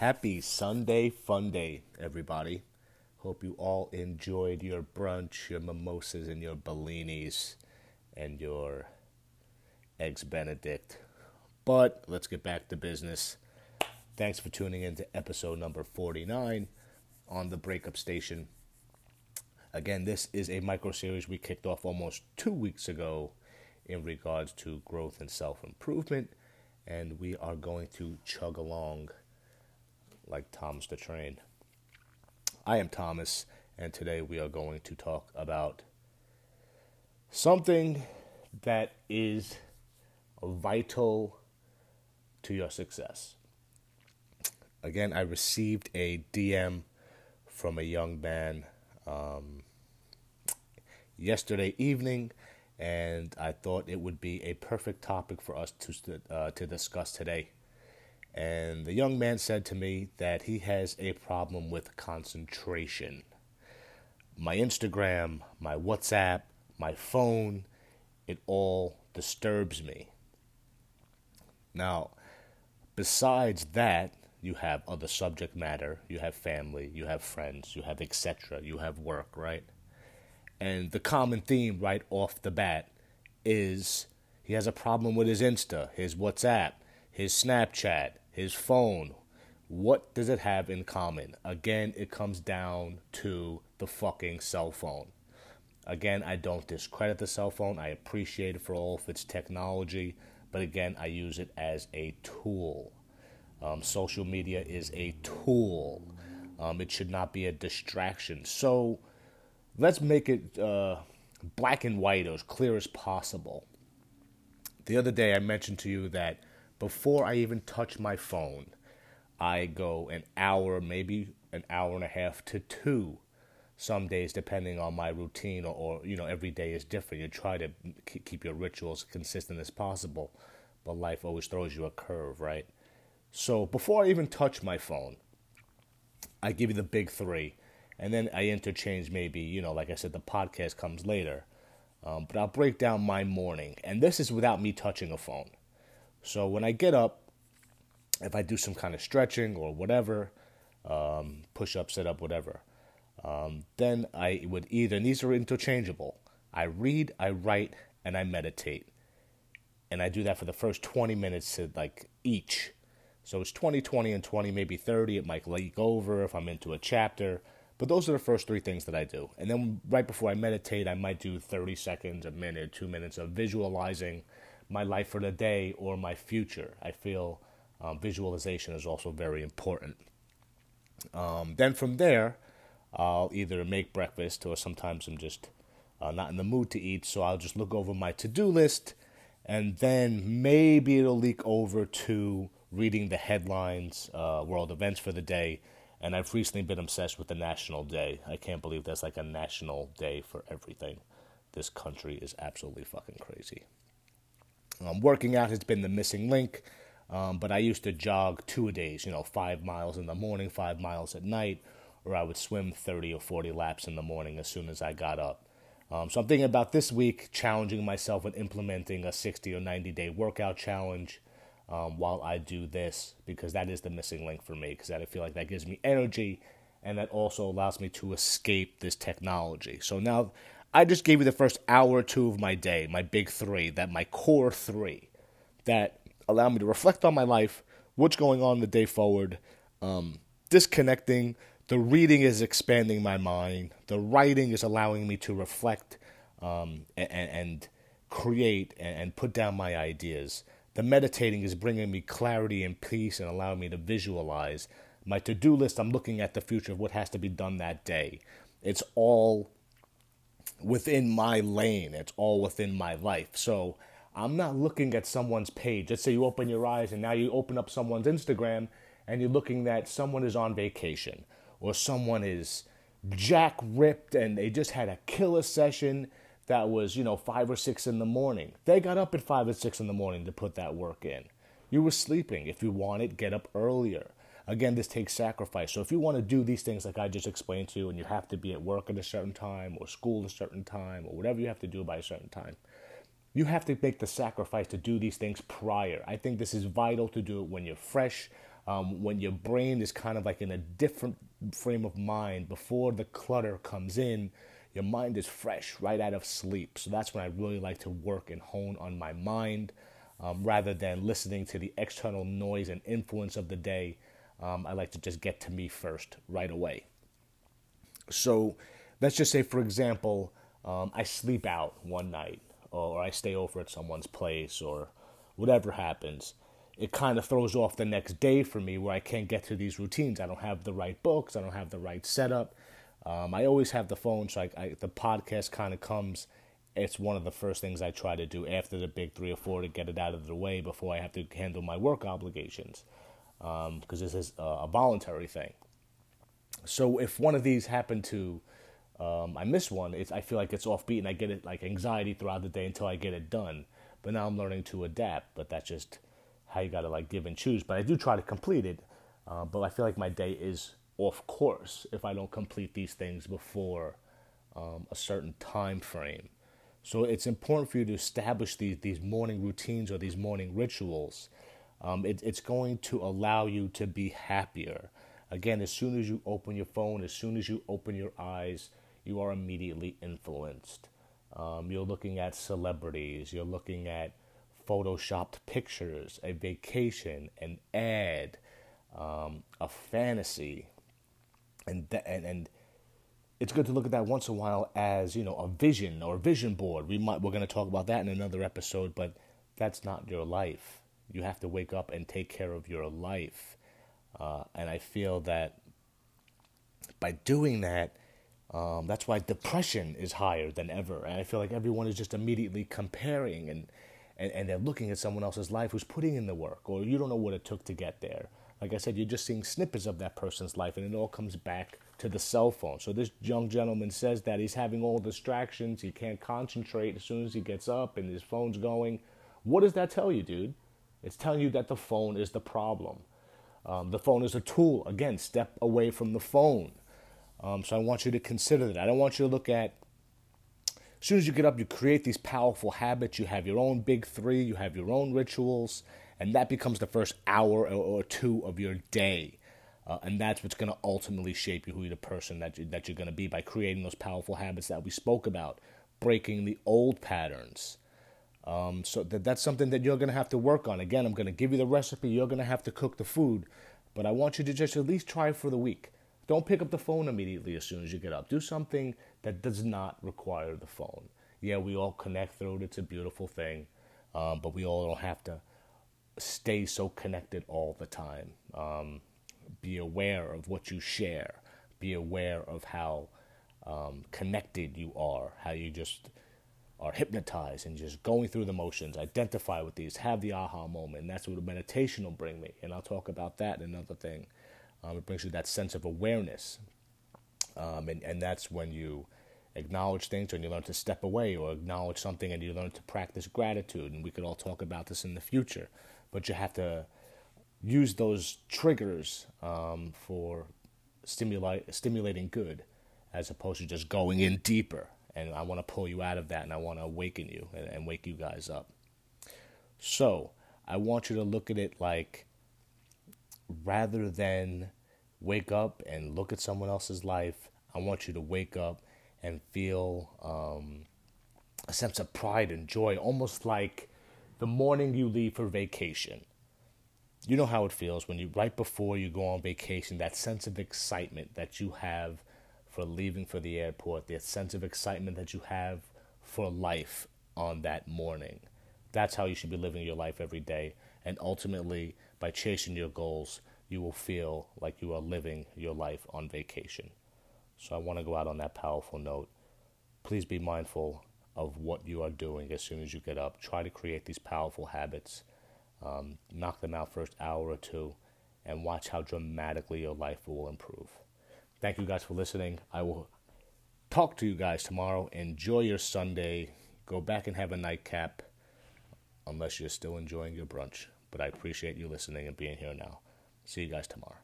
Happy Sunday Fun Day, everybody. Hope you all enjoyed your brunch, your mimosas, and your bellinis, and your eggs Benedict. But let's get back to business. Thanks for tuning in to episode number 49 on the Breakup Station. Again, this is a micro series we kicked off almost two weeks ago in regards to growth and self improvement, and we are going to chug along like Thomas the Train. I am Thomas, and today we are going to talk about something that is vital to your success. Again, I received a DM from a young man um, yesterday evening, and I thought it would be a perfect topic for us to uh, to discuss today. And the young man said to me that he has a problem with concentration. My Instagram, my WhatsApp, my phone, it all disturbs me. Now, besides that, you have other subject matter, you have family, you have friends, you have etc., you have work, right? And the common theme right off the bat is he has a problem with his Insta, his WhatsApp, his Snapchat, his phone. What does it have in common? Again, it comes down to the fucking cell phone. Again, I don't discredit the cell phone. I appreciate it for all of its technology, but again, I use it as a tool. Um, social media is a tool. Um, it should not be a distraction. So let's make it uh, black and white as clear as possible. The other day, I mentioned to you that before I even touch my phone, I go an hour, maybe an hour and a half to two. Some days, depending on my routine, or, or you know, every day is different. You try to keep your rituals consistent as possible, but life always throws you a curve, right? So before I even touch my phone, I give you the big three, and then I interchange maybe, you know, like I said, the podcast comes later. Um, but I'll break down my morning, and this is without me touching a phone. So when I get up, if I do some kind of stretching or whatever, um, push up, sit up, whatever, um, then I would either, and these are interchangeable, I read, I write, and I meditate. And I do that for the first 20 minutes to like each. So it's 20, 20, and 20, maybe 30. It might leak over if I'm into a chapter. But those are the first three things that I do. And then right before I meditate, I might do 30 seconds, a minute, two minutes of visualizing my life for the day or my future. I feel um, visualization is also very important. Um, then from there, I'll either make breakfast or sometimes I'm just uh, not in the mood to eat, so I'll just look over my to do list and then maybe it'll leak over to reading the headlines, uh, world events for the day. And I've recently been obsessed with the National Day. I can't believe there's like a national day for everything. This country is absolutely fucking crazy. Um, working out has been the missing link, um, but I used to jog two a days, you know, five miles in the morning, five miles at night, or I would swim 30 or 40 laps in the morning as soon as I got up. Um, so I'm thinking about this week challenging myself with implementing a 60 or 90 day workout challenge um, while I do this because that is the missing link for me because I feel like that gives me energy and that also allows me to escape this technology. So now I just gave you the first hour or two of my day, my big three, that my core three, that allow me to reflect on my life, what's going on the day forward, um, disconnecting. The reading is expanding my mind. The writing is allowing me to reflect um, and, and, create and, put down my ideas. The meditating is bringing me clarity and peace and allowing me to visualize. My to do list, I'm looking at the future of what has to be done that day. It's all within my lane. It's all within my life. So I'm not looking at someone's page. Let's say you open your eyes and now you open up someone's Instagram and you're looking that someone is on vacation or someone is jack ripped and they just had a killer session that was, you know, five or six in the morning. They got up at five or six in the morning to put that work in. You were sleeping. If you want it, get up earlier. Again, this takes sacrifice. So if you want to do these things like I just explained to you, and you have to be at work at a certain time, or school at a certain time, or whatever you have to do by a certain time, you have to make the sacrifice to do these things prior. I think this is vital to do it when you're fresh. um, when your brain is kind of like in a different frame of mind before the clutter comes in. Your mind is fresh right out of sleep. So that's when I really like to work and hone on my mind um, rather than listening to the external noise and influence of the day. Um, I like to just get to me first right away. So let's just say, for example, um, I sleep out one night or I stay over at someone's place or whatever happens. It kind of throws off the next day for me where I can't get to these routines. I don't have the right books, I don't have the right setup. Um, I always have the phone, so I, I, the podcast kind of comes. It's one of the first things I try to do after the big three or four to get it out of the way before I have to handle my work obligations, because um, this is a, voluntary thing. So if one of these happen to um, I miss one, it's, I feel like it's offbeat and I get it like anxiety throughout the day until I get it done. But now I'm learning to adapt. But that's just how you gotta like give and choose. But I do try to complete it. Uh, but I feel like my day is off course if I don't complete these things before um, a certain time frame. So it's important for you to establish these these morning routines or these morning rituals. Um, it, it's going to allow you to be happier. Again, as soon as you open your phone, as soon as you open your eyes, you are immediately influenced. Um, you're looking at celebrities, you're looking at photoshopped pictures, a vacation, an ad, um, a fantasy, and, th- and and it's good to look at that once in a while as you know a vision or a vision board. We might we're going to talk about that in another episode, but that's not your life. You have to wake up and take care of your life, uh, and I feel that by doing that um, that's why depression is higher than ever. And I feel like everyone is just immediately comparing and, and, and they're looking at someone else's life who's putting in the work, or you don't know what it took to get there. Like I said, you're just seeing snippets of that person's life, and it all comes back to the cell phone. So this young gentleman says that he's having all distractions, he can't concentrate as soon as he gets up, and his phone's going. What does that tell you, dude? It's telling you that the phone is the problem. Um, the phone is a tool. Again, step away from the phone. Um, so I want you to consider that. I don't want you to look at as soon as you get up, you create these powerful habits. You have your own big three, you have your own rituals, and that becomes the first hour or, two of your day. Uh, and that's what's going to ultimately shape you, who you're the person that, you, that you're going to be by creating those powerful habits that we spoke about, breaking the old patterns. Um, so that, that's something that you're going to have to work on. Again, I'm going to give you the recipe. You're going to have to cook the food, but I want you to just at least try for the week. Don't pick up the phone immediately as soon as you get up. Do something that does not require the phone. Yeah, we all connect through it. It's a beautiful thing, um, but we all don't have to stay so connected all the time. Um, be aware of what you share. Be aware of how um, connected you are. How you just are hypnotized and just going through the motions. Identify with these. Have the aha moment. And that's what meditation will bring me. And I'll talk about that another thing. Um, it brings you that sense of awareness. Um, and, and that's when you acknowledge things and you learn to step away or acknowledge something and you learn to practice gratitude. And we could all talk about this in the future. But you have to use those triggers um, for stimulate, stimulating good as opposed to just going in deeper. And I want to pull you out of that and I want to awaken you and, and wake you guys up. So I want you to look at it like rather than wake up and look at someone else's life, I want you to wake up and feel um, a sense of pride and joy, almost like the morning you leave for vacation. You know how it feels when you, right before you go on vacation, that sense of excitement that you have for leaving for the airport, the sense of excitement that you have for life on that morning. That's how you should be living your life every day. And ultimately, by chasing your goals, you will feel like you are living your life on vacation. So I want to go out on that powerful note. Please be mindful of what you are doing as soon as you get up. Try to create these powerful habits. Um, knock them out first hour or two and watch how dramatically your life will improve. Thank you guys for listening. I will talk to you guys tomorrow. Enjoy your Sunday. Go back and have a nightcap unless you're still enjoying your brunch. But I appreciate you listening and being here now. See you guys tomorrow.